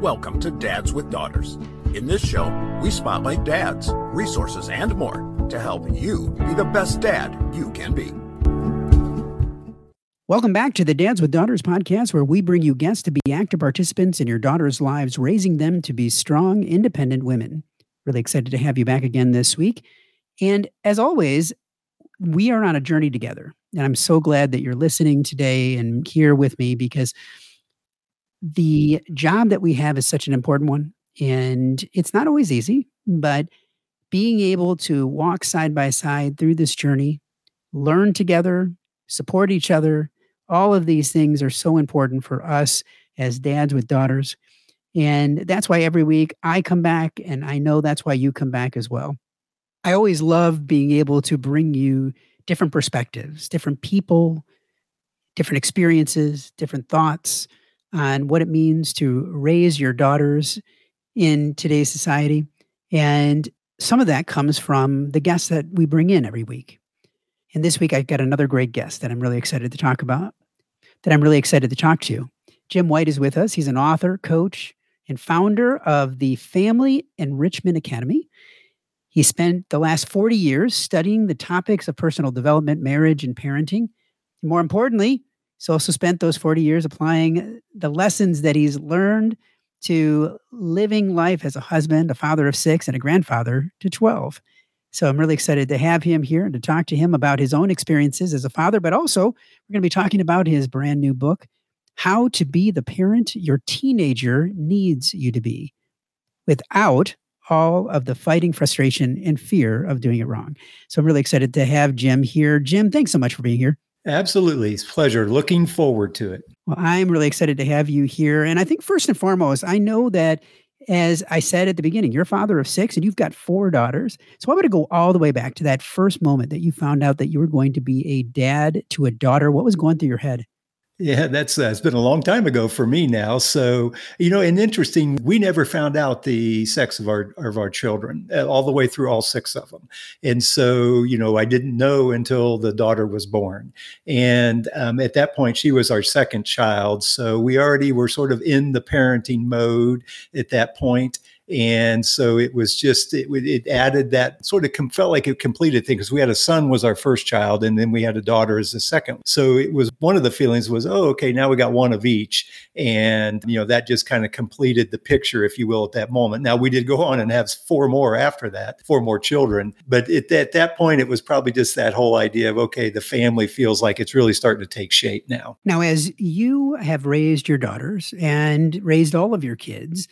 Welcome to Dads with Daughters. In this show, we spotlight dads, resources, and more to help you be the best dad you can be. Welcome back to the Dads with Daughters podcast, where we bring you guests to be active participants in your daughters' lives, raising them to be strong, independent women. Really excited to have you back again this week. And as always, we are on a journey together. And I'm so glad that you're listening today and here with me because the job that we have is such an important one. And it's not always easy, but being able to walk side by side through this journey, learn together, support each other, all of these things are so important for us as dads with daughters. And that's why every week I come back, and I know that's why you come back as well. I always love being able to bring you different perspectives, different people, different experiences, different thoughts on what it means to raise your daughters in today's society. And some of that comes from the guests that we bring in every week. And this week, I've got another great guest that I'm really excited to talk about, that I'm really excited to talk to. Jim White is with us. He's an author, coach, and founder of the Family Enrichment Academy. He spent the last 40 years studying the topics of personal development, marriage, and parenting. more importantly, he's also spent those 40 years applying the lessons that he's learned to living life as a husband, a father of six, and a grandfather to 12. So I'm really excited to have him here and to talk to him about his own experiences as a father, but also we're going to be talking about his brand new book, How to Be the Parent Your Teenager Needs You to Be, without all of the fighting, frustration, and fear of doing it wrong. So I'm really excited to have Jim here. Jim, thanks so much for being here. Absolutely. It's pleasure. Looking forward to it. Well, I'm really excited to have you here. And I think first and foremost, I know that as I said at the beginning, you're a father of six and you've got four daughters. So I want to go all the way back to that first moment that you found out that you were going to be a dad to a daughter. What was going through your head? Yeah, that's uh, it's been a long time ago for me now. So you know, and interesting, we never found out the sex of our of our children uh, all the way through all six of them, and so you know, I didn't know until the daughter was born, and um, at that point, she was our second child. So we already were sort of in the parenting mode at that point, and so it was just it, it added that sort of com- felt like it completed thing because we had a son was our first child and then we had a daughter as the second so it was one of the feelings was oh okay now we got one of each. And you know that just kind of completed the picture if you will at that moment. Now we did go on and have four more after that four more children. But at that point it was probably just that whole idea of okay the family feels like it's really starting to take shape now. Now as you have raised your daughters and raised all of your kids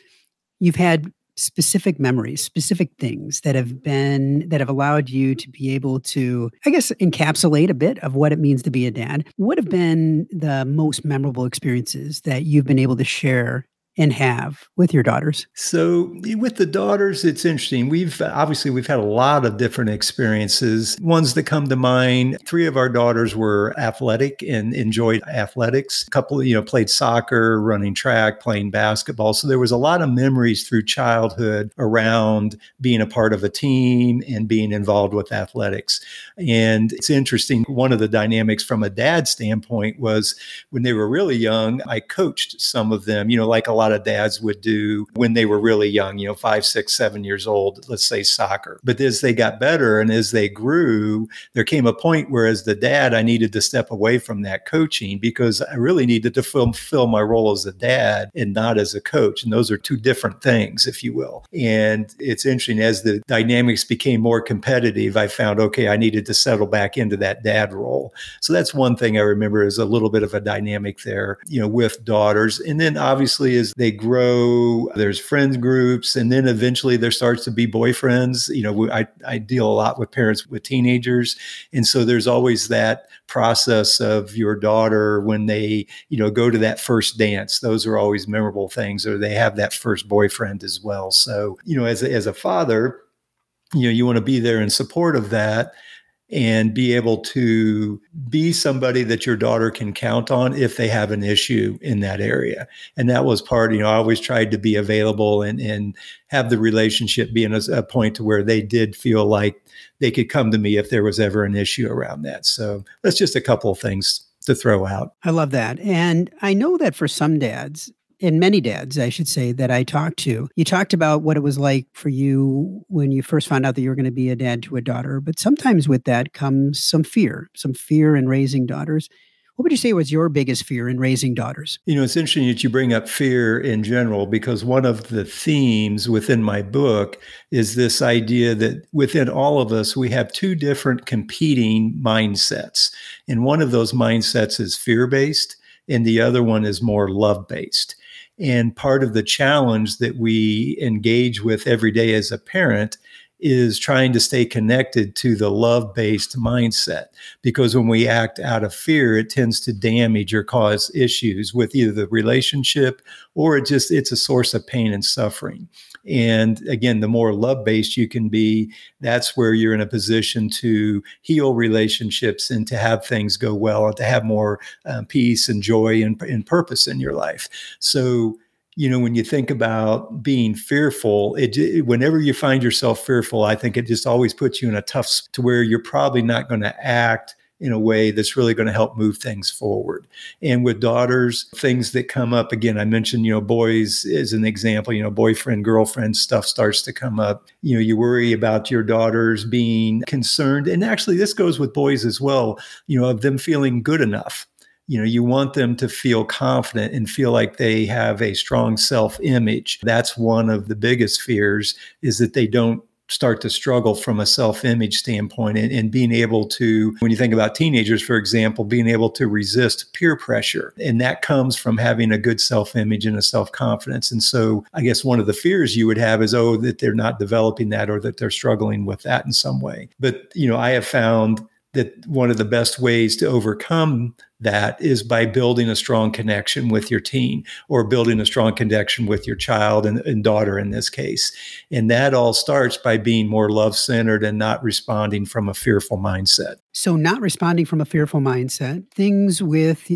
you've had specific memories, specific things that have been that have allowed you to be able to, I guess, encapsulate a bit of what it means to be a dad? What have been the most memorable experiences that you've been able to share and have with your daughters? So with the daughters, it's interesting. We've obviously we've had a lot of different experiences. Ones that come to mind, three of our daughters were athletic and enjoyed athletics. A couple, you know, played soccer, running track, playing basketball. So there was a lot of memories through childhood around being a part of a team and being involved with athletics. And it's interesting. One of the dynamics from a dad standpoint was when they were really young, I coached some of them, you know, like a lot lot of dads would do when they were really young, you know, five, six, seven years old, let's say soccer. But as they got better and as they grew, there came a point where, as the dad, I needed to step away from that coaching because I really needed to fulfill my role as a dad and not as a coach. And those are two different things, if you will. And it's interesting as the dynamics became more competitive, I found, okay, I needed to settle back into that dad role. So that's one thing I remember is a little bit of a dynamic there, you know, with daughters. And then obviously as they grow, there's friends groups, and then eventually there starts to be boyfriends. You know, I, I deal a lot with parents with teenagers. And so there's always that process of your daughter when they, you know, go to that first dance. Those are always memorable things, or they have that first boyfriend as well. So, you know, as as a father, you know, you want to be there in support of that and be able to be somebody that your daughter can count on if they have an issue in that area. And that was part, you know, I always tried to be available and, and have the relationship be in a, a point to where they did feel like they could come to me if there was ever an issue around that. So that's just a couple of things to throw out. I love that. And I know that for some dads, and many dads, I should say, that I talked to, you talked about what it was like for you when you first found out that you were going to be a dad to a daughter. But sometimes with that comes some fear, some fear in raising daughters. What would you say was your biggest fear in raising daughters? You know, it's interesting that you bring up fear in general because one of the themes within my book is this idea that within all of us, we have two different competing mindsets. And one of those mindsets is fear based, and the other one is more love based. And part of the challenge that we engage with every day as a parent is trying to stay connected to the love based mindset. Because when we act out of fear, it tends to damage or cause issues with either the relationship or it just, it's a source of pain and suffering. And again, the more love based you can be, that's where you're in a position to heal relationships and to have things go well and to have more um, peace and joy and, and purpose in your life. So, you know, when you think about being fearful, it, it, whenever you find yourself fearful, I think it just always puts you in a tough to where you're probably not going to act in a way that's really going to help move things forward. And with daughters, things that come up again, I mentioned, you know, boys is an example, you know, boyfriend, girlfriend stuff starts to come up. You know, you worry about your daughters being concerned. And actually, this goes with boys as well, you know, of them feeling good enough you know you want them to feel confident and feel like they have a strong self image that's one of the biggest fears is that they don't start to struggle from a self image standpoint and, and, being able to, when you think about teenagers, for example, being able to resist peer pressure. And that comes from having a good self image and a self confidence. And so I guess one of the fears you would have is, oh, that they're not developing that or that they're struggling with that in some way. But, you know, I have found that one of the best ways to overcome that is by building a strong connection with your teen or building a strong connection with your child and, and daughter in this case. And that all starts by being more love centered and not responding from a fearful mindset. So, not responding from a fearful mindset, things with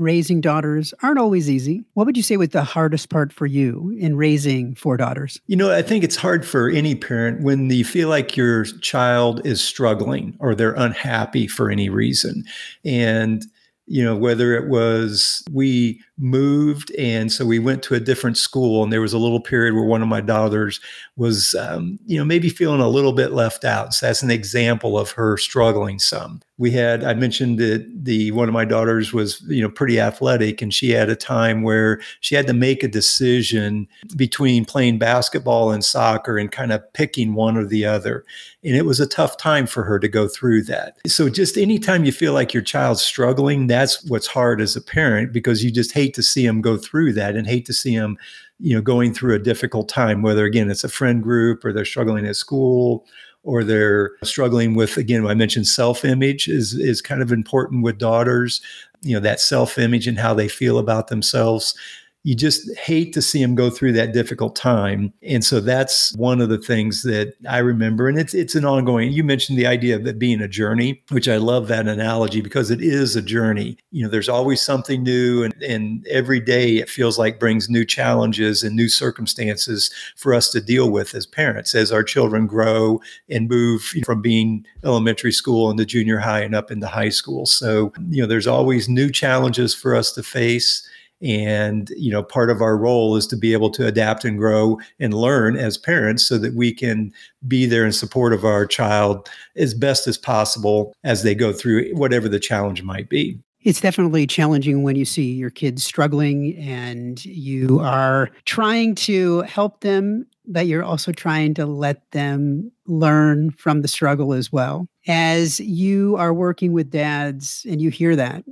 raising daughters aren't always easy. What would you say was the hardest part for you in raising four daughters? You know, I think it's hard for any parent when you feel like your child is struggling or they're unhappy for any reason. And you know, whether it was we moved and so we went to a different school and there was a little period where one of my daughters was, um, you know, maybe feeling a little bit left out. So that's an example of her struggling some. We had, I mentioned that the one of my daughters was, you know, pretty athletic and she had a time where she had to make a decision between playing basketball and soccer and kind of picking one or the other. And it was a tough time for her to go through that. So just anytime you feel like your child's struggling, that's what's hard as a parent because you just hate to see them go through that and hate to see them, you know, going through a difficult time, whether again it's a friend group or they're struggling at school or they're struggling with again i mentioned self-image is is kind of important with daughters you know that self-image and how they feel about themselves you just hate to see them go through that difficult time. And so that's one of the things that I remember. And it's it's an ongoing. You mentioned the idea of it being a journey, which I love that analogy because it is a journey. You know, there's always something new and, and every day it feels like brings new challenges and new circumstances for us to deal with as parents as our children grow and move from being elementary school into junior high and up into high school. So, you know, there's always new challenges for us to face and, you know, part of our role is to be able to adapt and grow and learn as parents so that we can be there in support of our child as best as possible as they go through whatever the challenge might be. It's definitely challenging when you see your kids struggling and you are trying to help them, but you're also trying to let them learn from the struggle as well. As you are working with dads and you hear that,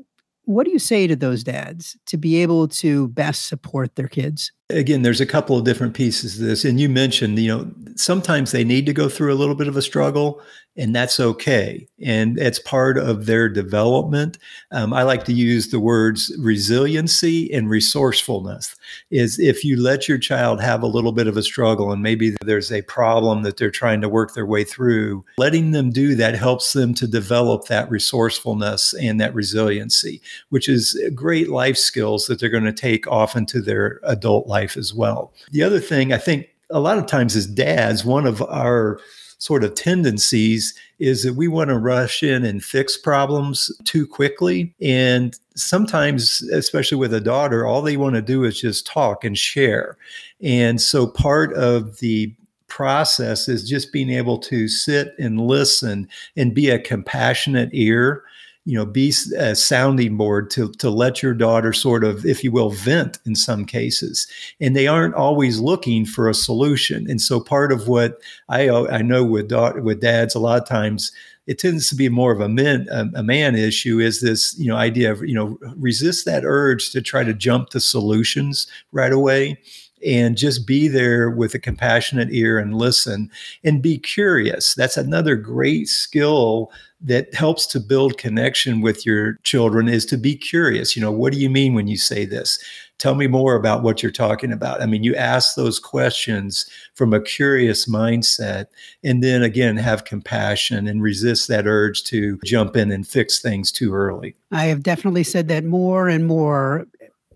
what do you say to those dads to be able to best support their kids? Again, there's a couple of different pieces to this. And you mentioned, you know, sometimes they need to go through a little bit of a struggle and that's okay. And it's part of their development. Um, I like to use the words resiliency and resourcefulness. Is if you let your child have a little bit of a struggle and maybe there's a problem that they're trying to work their way through, letting them do that helps them to develop that resourcefulness and that resiliency, which is great life skills that they're going to take off into their adult life as well. The other thing I think a lot of times as dads, one of our sort of tendencies is that we want to rush in and fix problems too quickly. And sometimes, especially with a daughter, all they want to do is just talk and share. And so part of the process is just being able to sit and listen and be a compassionate ear you know be a sounding board to to let your daughter sort of if you will vent in some cases and they aren't always looking for a solution and so part of what i i know with da- with dads a lot of times it tends to be more of a man a, man issue is this you know idea of you know resist that urge to try to jump to solutions right away and just be there with a compassionate ear and listen and be curious. That's another great skill that helps to build connection with your children is to be curious. You know, what do you mean when you say this? Tell me more about what you're talking about. I mean, you ask those questions from a curious mindset, and then again, have compassion and resist that urge to jump in and fix things too early. I have definitely said that more and more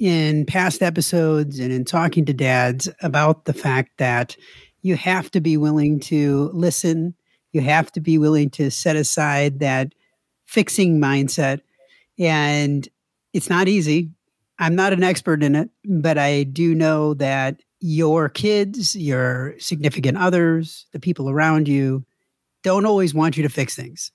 in past episodes and in talking to dads about the fact that you have to be willing to listen. You have to be willing to set aside that fixing mindset. And it's not easy. I'm not an expert in it, but I do know that your kids, your significant others, the people around you don't always want you to fix things.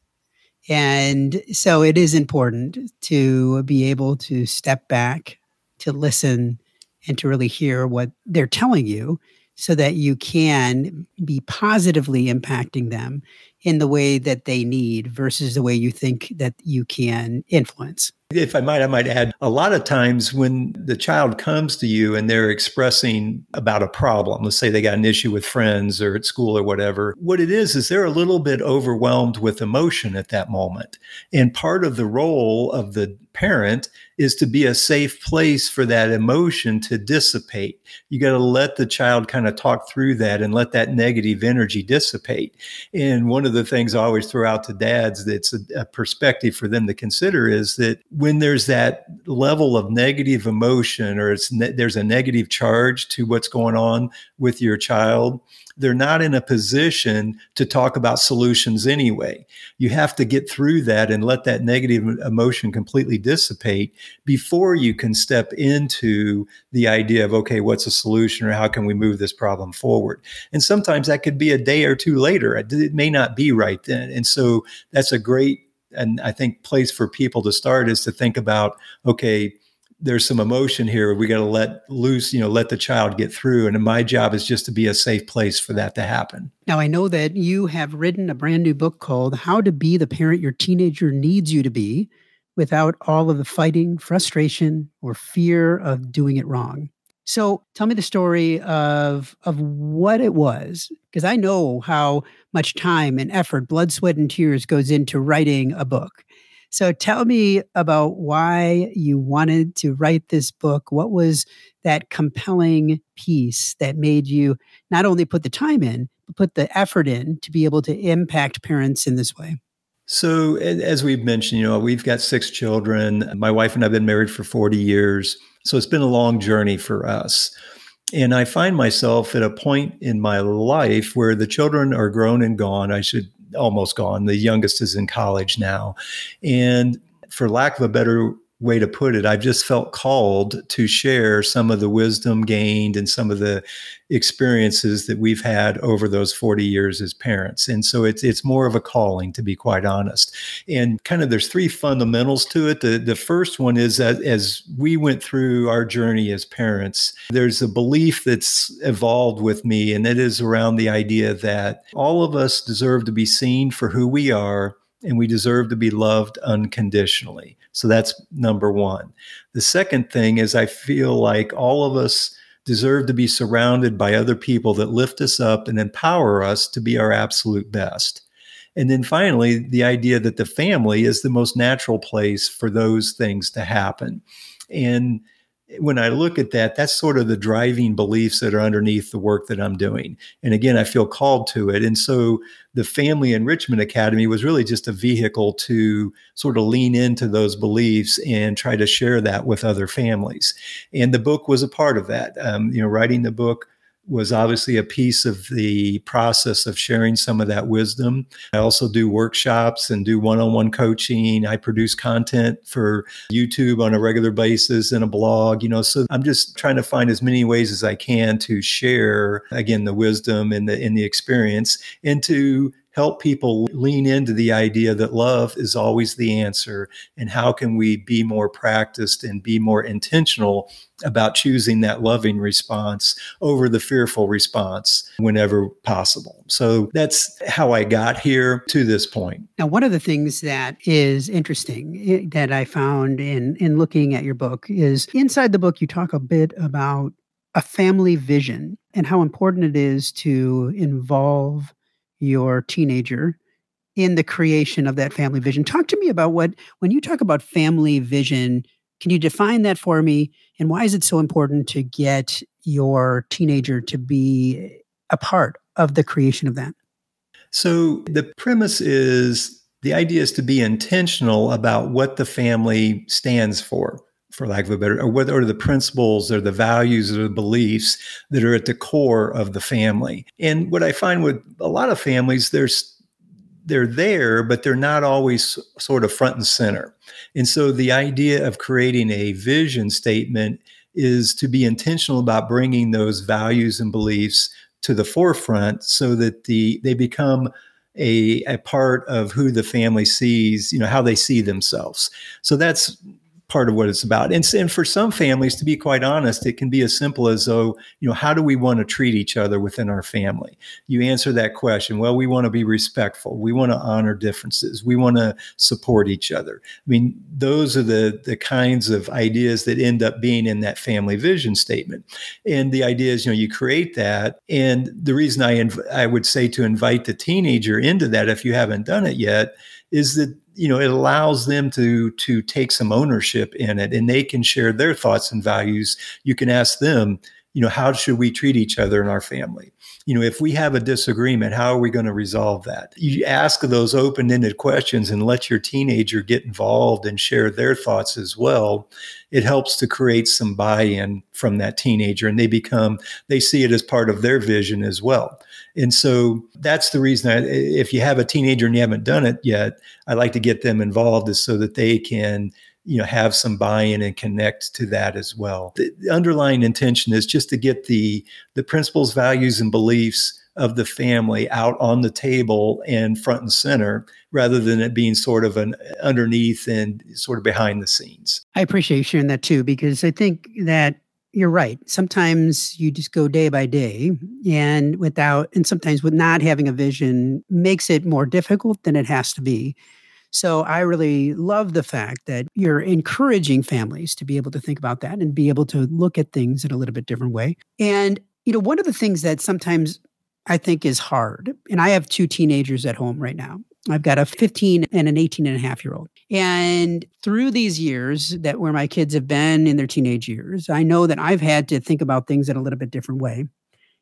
And so it is important to be able to step back, to listen and to really hear what they're telling you so that you can be positively impacting them in the way that they need versus the way you think that you can influence. If I might, I might add a lot of times when the child comes to you and they're expressing about a problem, let's say they got an issue with friends or at school or whatever, what it is is they're a little bit overwhelmed with emotion at that moment. And part of the role of the parent is to be a safe place for that emotion to dissipate. You got to let the child kind of talk through that and let that negative energy dissipate. And one of the things I always throw out to dads that's a, a perspective for them to consider is that when there's that level of negative emotion or it's ne- there's a negative charge to what's going on with your child, they're not in a position to talk about solutions anyway. You have to get through that and let that negative emotion completely dissipate before you can step into the idea of, okay, what's a solution or how can we move this problem forward? And sometimes that could be a day or two later. It may not be right then. And so that's a great and I think place for people to start is to think about, okay, there's some emotion here. We got to let loose, you know, let the child get through. And my job is just to be a safe place for that to happen. Now, I know that you have written a brand new book called How to Be the Parent Your Teenager Needs You to Be Without All of the Fighting, Frustration, or Fear of Doing It Wrong. So tell me the story of, of what it was, because I know how much time and effort, blood, sweat, and tears goes into writing a book. So tell me about why you wanted to write this book. What was that compelling piece that made you not only put the time in, but put the effort in to be able to impact parents in this way? So, as we've mentioned, you know, we've got six children. My wife and I've been married for 40 years. So, it's been a long journey for us. And I find myself at a point in my life where the children are grown and gone. I should almost gone. The youngest is in college now. And for lack of a better way to put it, I've just felt called to share some of the wisdom gained and some of the experiences that we've had over those 40 years as parents. And so it's it's more of a calling to be quite honest. And kind of there's three fundamentals to it. The the first one is that as we went through our journey as parents, there's a belief that's evolved with me and it is around the idea that all of us deserve to be seen for who we are and we deserve to be loved unconditionally. So that's number one. The second thing is, I feel like all of us deserve to be surrounded by other people that lift us up and empower us to be our absolute best. And then finally, the idea that the family is the most natural place for those things to happen. And when I look at that, that's sort of the driving beliefs that are underneath the work that I'm doing. And again, I feel called to it. And so the Family Enrichment Academy was really just a vehicle to sort of lean into those beliefs and try to share that with other families. And the book was a part of that. Um, you know, writing the book was obviously a piece of the process of sharing some of that wisdom. I also do workshops and do one on one coaching. I produce content for YouTube on a regular basis and a blog, you know. So I'm just trying to find as many ways as I can to share, again, the wisdom and the, and the experience and to help people lean into the idea that love is always the answer and how can we be more practiced and be more intentional about choosing that loving response over the fearful response whenever possible. So that's how I got here to this point. Now, one of the things that is interesting eh, that I found in in looking at your book is inside the book you talk a bit about a family vision and how important it is to involve your teenager in the creation of that family vision. Talk to me about what, when you talk about family vision, can you define that for me? And why is it so important to get your teenager to be a part of the creation of that? So, the premise is the idea is to be intentional about what the family stands for for lack of a better, or what are the principles or the values or the beliefs that are at the core of the family. And what I find with a lot of families, there's they're there, but they're not always sort of front and center. And so the idea of creating a vision statement is to be intentional about bringing those values and beliefs to the forefront so that the they become a, a part of who the family sees, you know, how they see themselves. So that's part of what it's about. And, and for some families, to be quite honest, it can be as simple as though, you know, how do we want to treat each other within our family? You answer that question. Well, we want to be respectful. We want to honor differences. We want to support each other. I mean, those are the the kinds of ideas that end up being in that family vision statement. And the idea is, you know, you create that. And the reason I inv- I would say to invite the teenager into that, if you haven't done it yet, is that you know it allows them to to take some ownership in it and they can share their thoughts and values. You can ask them you know how should we treat each other in our family? You know if we have a disagreement how are we going to resolve that? You ask those open-ended questions and let your teenager get involved and share their thoughts as well. It helps to create some buy-in from that teenager and they become they see it as part of their vision as well and so that's the reason if you have a teenager and you haven't done it yet, I like to get them involved is so that they can you know have some buy-in and connect to that as well. The, the underlying intention is just to get the the principles, values, and beliefs of the family out on the table and front and center rather than it being sort of an underneath and sort of behind the scenes. I appreciate you sharing that too, because I think that you're right. Sometimes you just go day by day and without, and sometimes with not having a vision makes it more difficult than it has to be. So I really love the fact that you're encouraging families to be able to think about that and be able to look at things in a little bit different way. And, you know, one of the things that sometimes I think is hard, and I have two teenagers at home right now. I've got a 15 and an 18 and a half year old. And through these years that where my kids have been in their teenage years, I know that I've had to think about things in a little bit different way.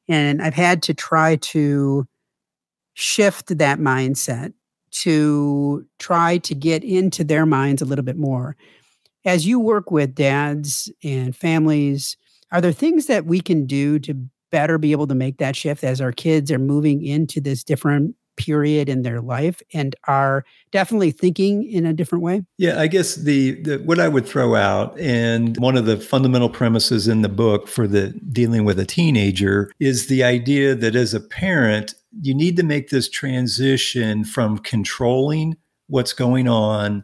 And I've had to try to shift that mindset to try to get into their minds a little bit more. As you work with dads and families, are there things that we can do to better be able to make that shift as our kids are moving into this different period in their life and are definitely thinking in a different way? Yeah, I guess the, the, what I would throw out and one of the fundamental premises in the book for the dealing with a teenager is the idea that as a parent, you need to make this transition from controlling what's going on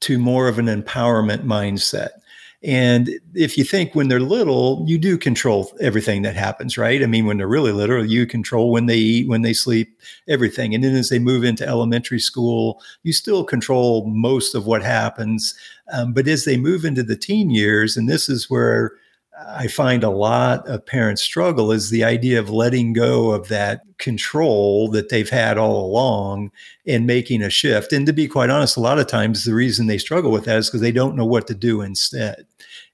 to more of an empowerment mindset. And if you think when they're little, you do control everything that happens, right? I mean, when they're really little, you control when they eat, when they sleep, everything. And then as they move into elementary school, you still control most of what happens. Um, but as they move into the teen years, and this is where I find a lot of parents struggle is the idea of letting go of that control that they've had all along and making a shift. And to be quite honest, a lot of times the reason they struggle with that is because they don't know what to do instead.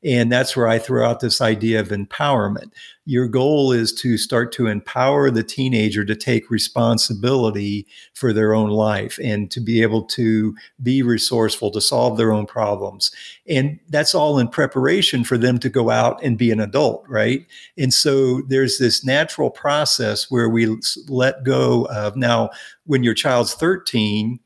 And that's where I throw out this idea of empowerment. Your goal is to start to empower the teenager to take responsibility for their own life and to be able to be resourceful, to solve their own problems. And that's all in preparation for them to go out and be an adult, right? And so there's this natural process where we let go of now, when your child's 13,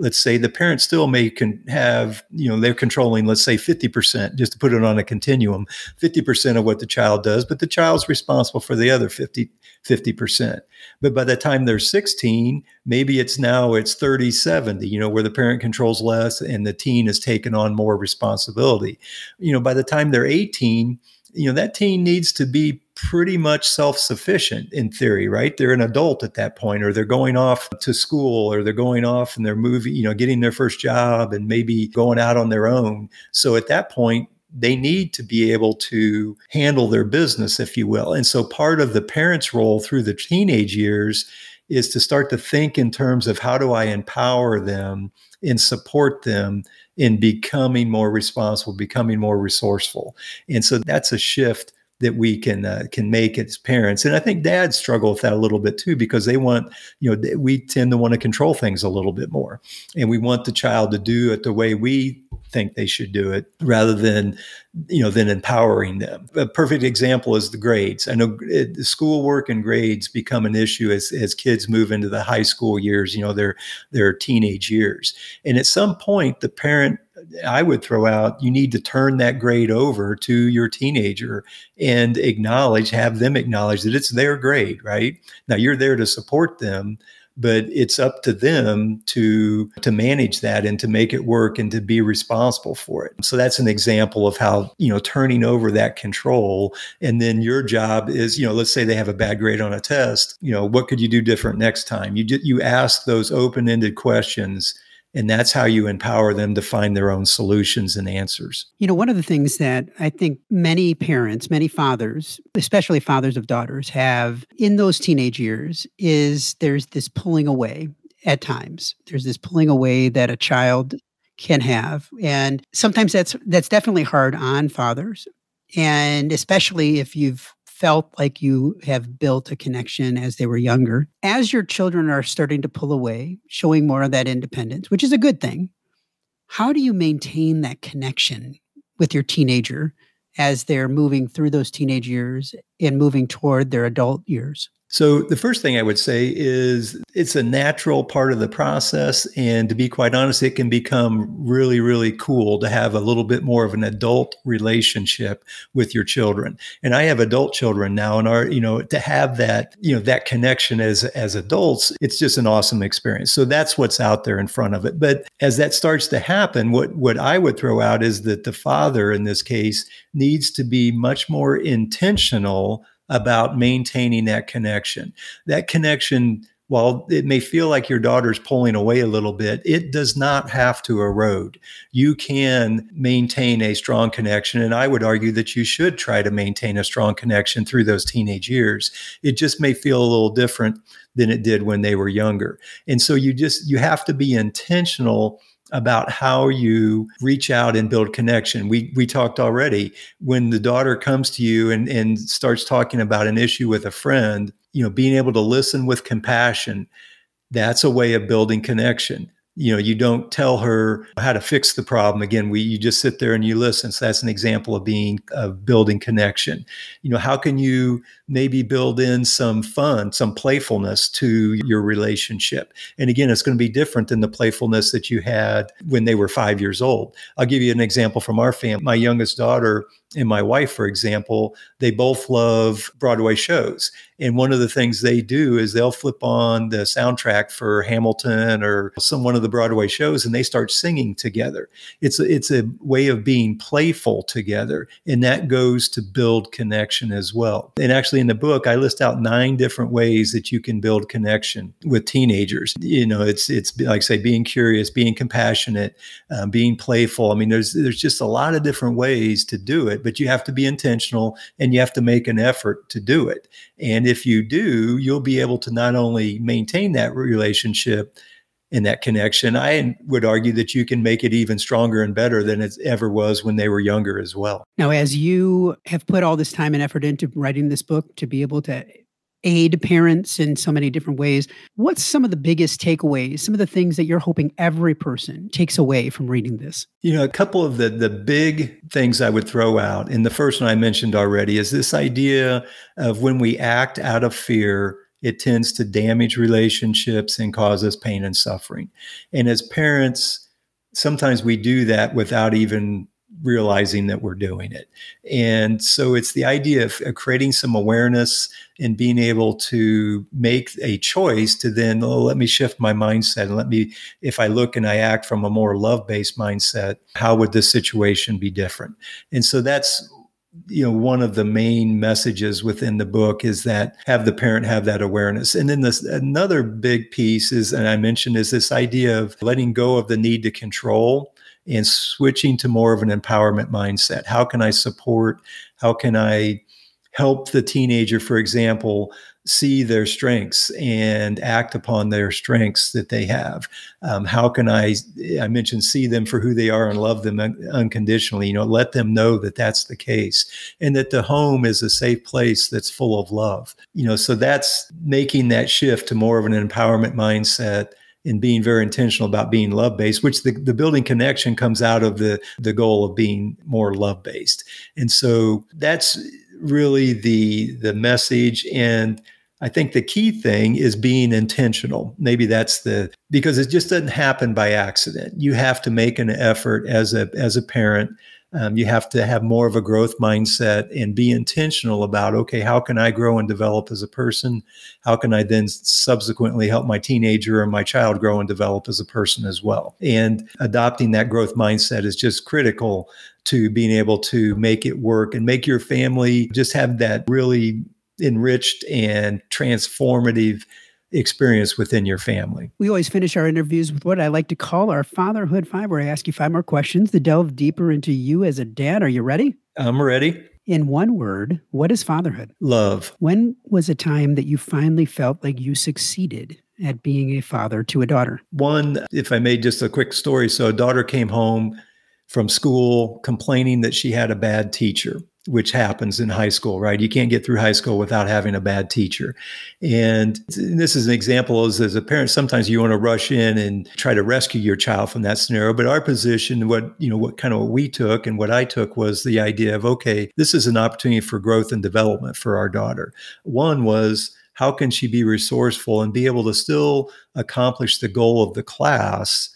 let's say the parent still may can have you know they're controlling let's say 50% just to put it on a continuum 50% of what the child does but the child's responsible for the other 50 50% but by the time they're 16 maybe it's now it's 30 70 you know where the parent controls less and the teen has taken on more responsibility. You know by the time they're 18 you know that teen needs to be pretty much self-sufficient in theory right? They're an adult at that point or they're going off to school or they're going off and they're moving you know getting their first job and maybe going out on their own. So at that point they need to be able to handle their business if you will. And so part of the parent's role through the teenage years is to start to think in terms of how do i empower them and support them in becoming more responsible becoming more resourceful. And so that's a shift that we can uh, can make as parents. And I think dads struggle with that a little bit too because they want, you know, we tend to want to control things a little bit more, and we want the child to do it the way we think they should do it rather than you know than empowering them. A perfect example is the grades. I know it, schoolwork and grades become an issue as, as kids move into the high school years you know their their teenage years. And at some point the parent I would throw out you need to turn that grade over to your teenager and acknowledge, have them acknowledge that it's their grade, right? Now you're there to support them, but it's up to them to to manage that and to make it work and to be responsible for it. So that's an example of how you know turning over that control. And then your job is you know let's say they have a bad grade on a test you know what could you do different next time? You you ask those open-ended questions and that's how you empower them to find their own solutions and answers. You know, one of the things that I think many parents, many fathers, especially fathers of daughters, have in those teenage years is there's this pulling away at times. There's this pulling away that a child can have. And sometimes that's that's definitely hard on fathers. And especially if you've felt like you have built a connection as they were younger. As your children are starting to pull away, showing more of that independence, which is a good thing, how do you maintain that connection with your teenager as they're moving through those teenage years and moving toward their adult years? So, the first thing I would say is it's a natural part of the process. And to be quite honest, it can become really, really cool to have a little bit more of an adult relationship with your children. And I have adult children now, and our, you know, to have that, you know, that connection as, as adults, it's just an awesome experience. So, that's what's out there in front of it. But as that starts to happen, what, what I would throw out is that the father in this case needs to be much more intentional about maintaining that connection. That connection, while it may feel like your daughter's pulling away a little bit, it does not have to erode. You can maintain a strong connection. And I would argue that you should try to maintain a strong connection through those teenage years. It just may feel a little different than it did when they were younger. And so you just, you have to be intentional about how you reach out and build connection. We we talked already when the daughter comes to you and, and starts talking about an issue with a friend, you know, being able to listen with compassion, that's a way of building connection you know you don't tell her how to fix the problem. Again we you just sit there and you listen. So that's an example of being of building connection. You know how can you maybe build in some fun some playfulness to your relationship? And again it's going to be different than the playfulness that you had when they were 5 years old. I'll give you an example from our family. My youngest daughter and my wife, for example, they both love Broadway shows. And one of the things they do is they'll flip on the soundtrack for Hamilton or some one of the Broadway shows and they start singing together. It's a, it's a way of being playful together. And that goes to build connection as well. And actually in the book, I list out nine different ways that you can build connection with teenagers. You know, it's, it's like I say, being curious, being compassionate, um, being playful. I mean, there's, there's just a lot of different ways to do it it, but you have to be intentional and you have to make an effort to do it. And if you do, you'll be able to not only maintain that relationship and that connection. I would argue that you can make it even stronger and better than it ever was when they were younger as well. Now, as you have put all this time and effort into writing this book to be able to aid parents in so many different ways. What's some of the biggest takeaways, some of the things that you're hoping every person takes away from reading this? You know, a couple of the the big things I would throw out, and the first one I mentioned already is this idea of when we act out of fear, it tends to damage relationships and cause us pain and suffering. And as parents, sometimes we do that without even realizing that we're doing it. And so it's the idea of, creating some awareness and being able to make a choice to then, oh, let me shift my mindset and let me, if I look and I act from a more love based mindset, how would this situation be different? And so that's you know one of the main messages within the book is that have the parent have that awareness and then this another big piece is and i mentioned is this idea of letting go of the need to control and switching to more of an empowerment mindset. How can I support? How can I help the teenager, for example, see their strengths and act upon their strengths that they have? Um, how can I, I mentioned, see them for who they are and love them un- unconditionally? You know, let them know that that's the case and that the home is a safe place that's full of love. You know, so that's making that shift to more of an empowerment mindset and being very intentional about being love based, which the, the building connection comes out of the, the goal of being more love based. And so that's really the, the message. And I think the key thing is being intentional. Maybe that's the because it just doesn't happen by accident. You have to make an effort as a as a parent um, you have to have more of a growth mindset and be intentional about okay, how can I grow and develop as a person? How can I then subsequently help my teenager or my child grow and develop as a person as well? And adopting that growth mindset is just critical to being able to make it work and make your family just have that really enriched and transformative experience within your family. We always finish our interviews with what I like to call our Fatherhood Five, where I ask you five more questions to delve deeper into you as a dad. Are you ready? I'm ready. In one word, what is fatherhood? Love. When was a time that you finally felt like you succeeded at being a father to a daughter? One, if I made just a quick story. So, a daughter came home from school complaining that she had a bad teacher which happens in high school, right? You can't get through high school without having a bad teacher. And this is an example as, as a parent, sometimes you want to rush in and try to rescue your child from that scenario. But our position, what, you know, what kind of what we took and what I took was the idea of, okay, this is an opportunity for growth and development for our daughter. One was, how can she be resourceful and be able to still accomplish the goal of the class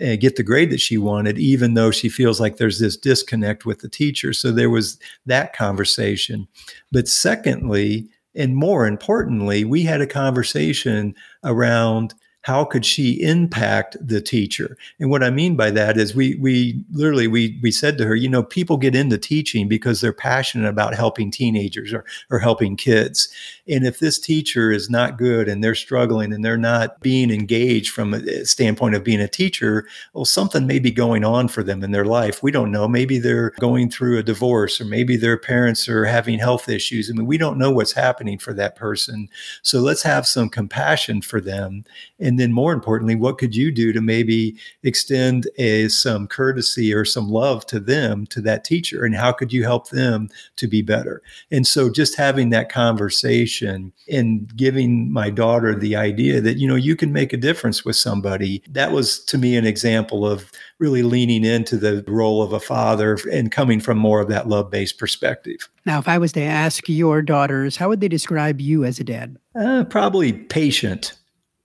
and get the grade that she wanted, even though she feels like there's this disconnect with the teacher. So there was that conversation. But secondly, and more importantly, we had a conversation around how could she impact the teacher and what i mean by that is we we literally we we said to her you know people get into teaching because they're passionate about helping teenagers or, or helping kids and if this teacher is not good and they're struggling and they're not being engaged from a eh, standpoint of being a teacher well something may be going on for them in their life. We don't know. Maybe they're going through a divorce or maybe their parents are having health issues. I mean we don't know what's happening for that person. So let's have some compassion for them. And and then more importantly what could you do to maybe extend a some courtesy or some love to them to that teacher? And how could you help them to be better? And so just having that conversation and giving my daughter the idea that you know you can make a difference with somebody that was to me an example of really leaning into the role of a father and coming from more of that love based perspective. Now, if I was to ask your daughters, how would they describe you as a dad? Uh, probably patient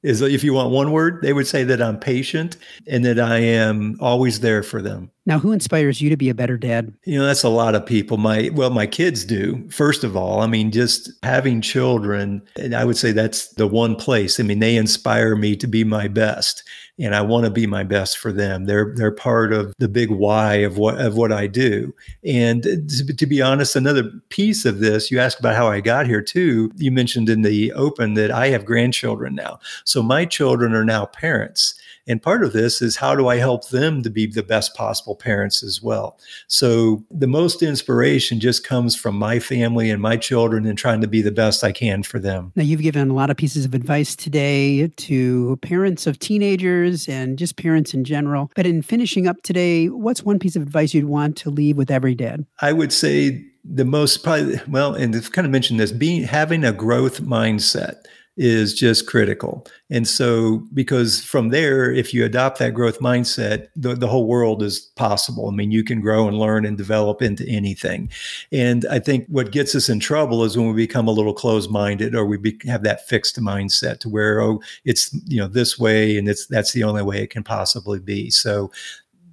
is if you want one word, they would say that I'm patient and that I am always there for them. Now, who inspires you to be a better dad? You know, that's a lot of people. My well, my kids do. First of all, I mean, just having children, and I would say that's the one place. I mean, they inspire me to be my best and I want to be my best for them. They're they're part of the big why of what of what I do. And to, be honest, another piece of this, you asked about how I got here too. You mentioned in the open that I have grandchildren now, so my children are now parents And part of this is how do I help them to be the best possible parents as well? So the most inspiration just comes from my family and my children and trying to be the best I can for them. Now, you've given a lot of pieces of advice today to parents of teenagers and just parents in general. But in finishing up today, what's one piece of advice you'd want to leave with every dad? I would say the most probably well, and I've kind of mentioned this, being having a growth mindset is just critical. And so, because from there, if you adopt that growth mindset, the, the whole world is possible. I mean, you can grow and learn and develop into anything. And I think what gets us in trouble is when we become a little closed minded or we be, have that fixed mindset to where, oh, it's, you know, this way and it's, that's the only way it can possibly be. So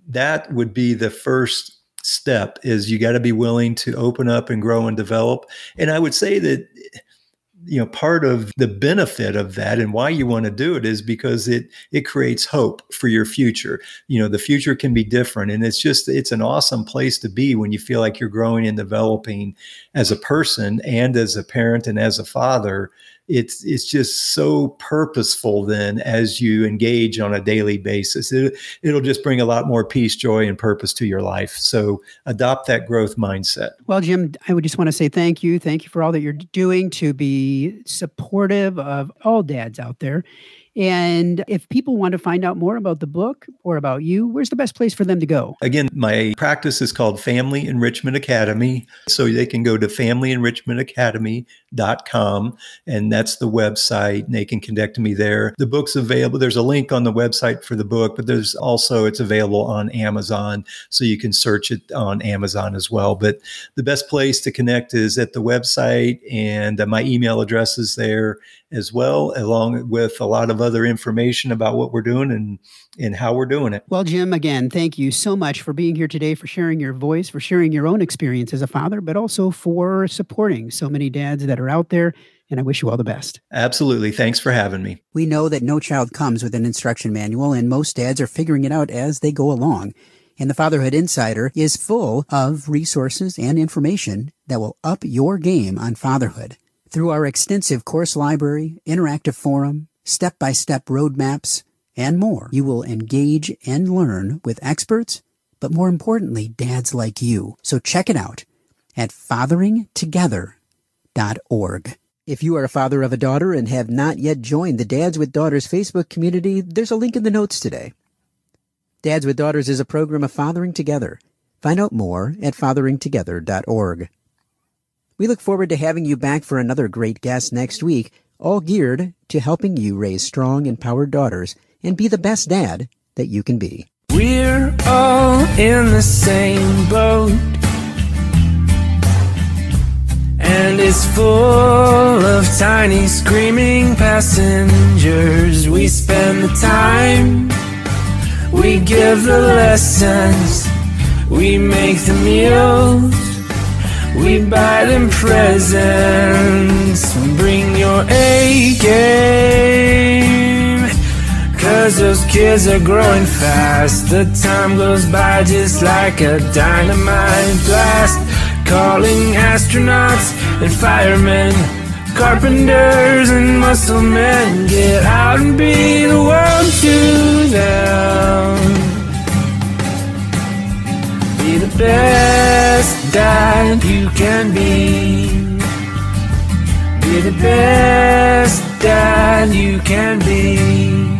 that would be the first step is you got to be willing to open up and grow and develop. And I would say that you know part of the benefit of that and why you want to do it is because it it creates hope for your future. You know the future can be different and it's just it's an awesome place to be when you feel like you're growing and developing as a person and as a parent and as a father it's it's just so purposeful then as you engage on a daily basis. It, it'll just bring a lot more peace joy and purpose to your life. So adopt that growth mindset. Well jim i would just want to say thank you. Thank you for all that you're doing to be supportive of all dads out there and if people want to find out more about the book or about you, where's the best place for them to go? Again, my practice is called Family Enrichment Academy. So they can go to familyenrichmentacademy.com, and that's the website, and they can connect to me there. The book's available. There's a link on the website for the book, but there's also, it's available on Amazon. So you can search it on Amazon as well. But the best place to connect is at the website, and my email address is there as well, along with a lot of other information about what we're doing and and how we're doing it. Well, Jim, again, thank you so much for being here today, for sharing your voice, for sharing your own experience as a father, but also for supporting so many dads that are out there. And I wish you all the best. Absolutely. Thanks for having me. We know that no child comes with an instruction manual, and most dads are figuring it out as they go along. And the Fatherhood Insider is full of resources and information that will up your game on fatherhood. Through our extensive course library, interactive forum, step by step roadmaps, and more, you will engage and learn with experts, but more importantly, dads like you. So check it out at fatheringtogether.org. If you are a father of a daughter and have not yet joined the Dads with Daughters Facebook community, there's a link in the notes today. Dads with Daughters is a program of fathering together. Find out more at fatheringtogether.org. We look forward to having you back for another great guest next week, all geared to helping you raise strong, empowered daughters and be the best dad that you can be. We're all in the same boat. And it's full of tiny screaming passengers. We spend the time, we give the lessons, we make the meals. We buy them presents. Bring your A game. Cause those kids are growing fast. The time goes by just like a dynamite blast. Calling astronauts and firemen, carpenters and muscle men. Get out and be the world to them. Be the best dad you can be. Be the best dad you can be.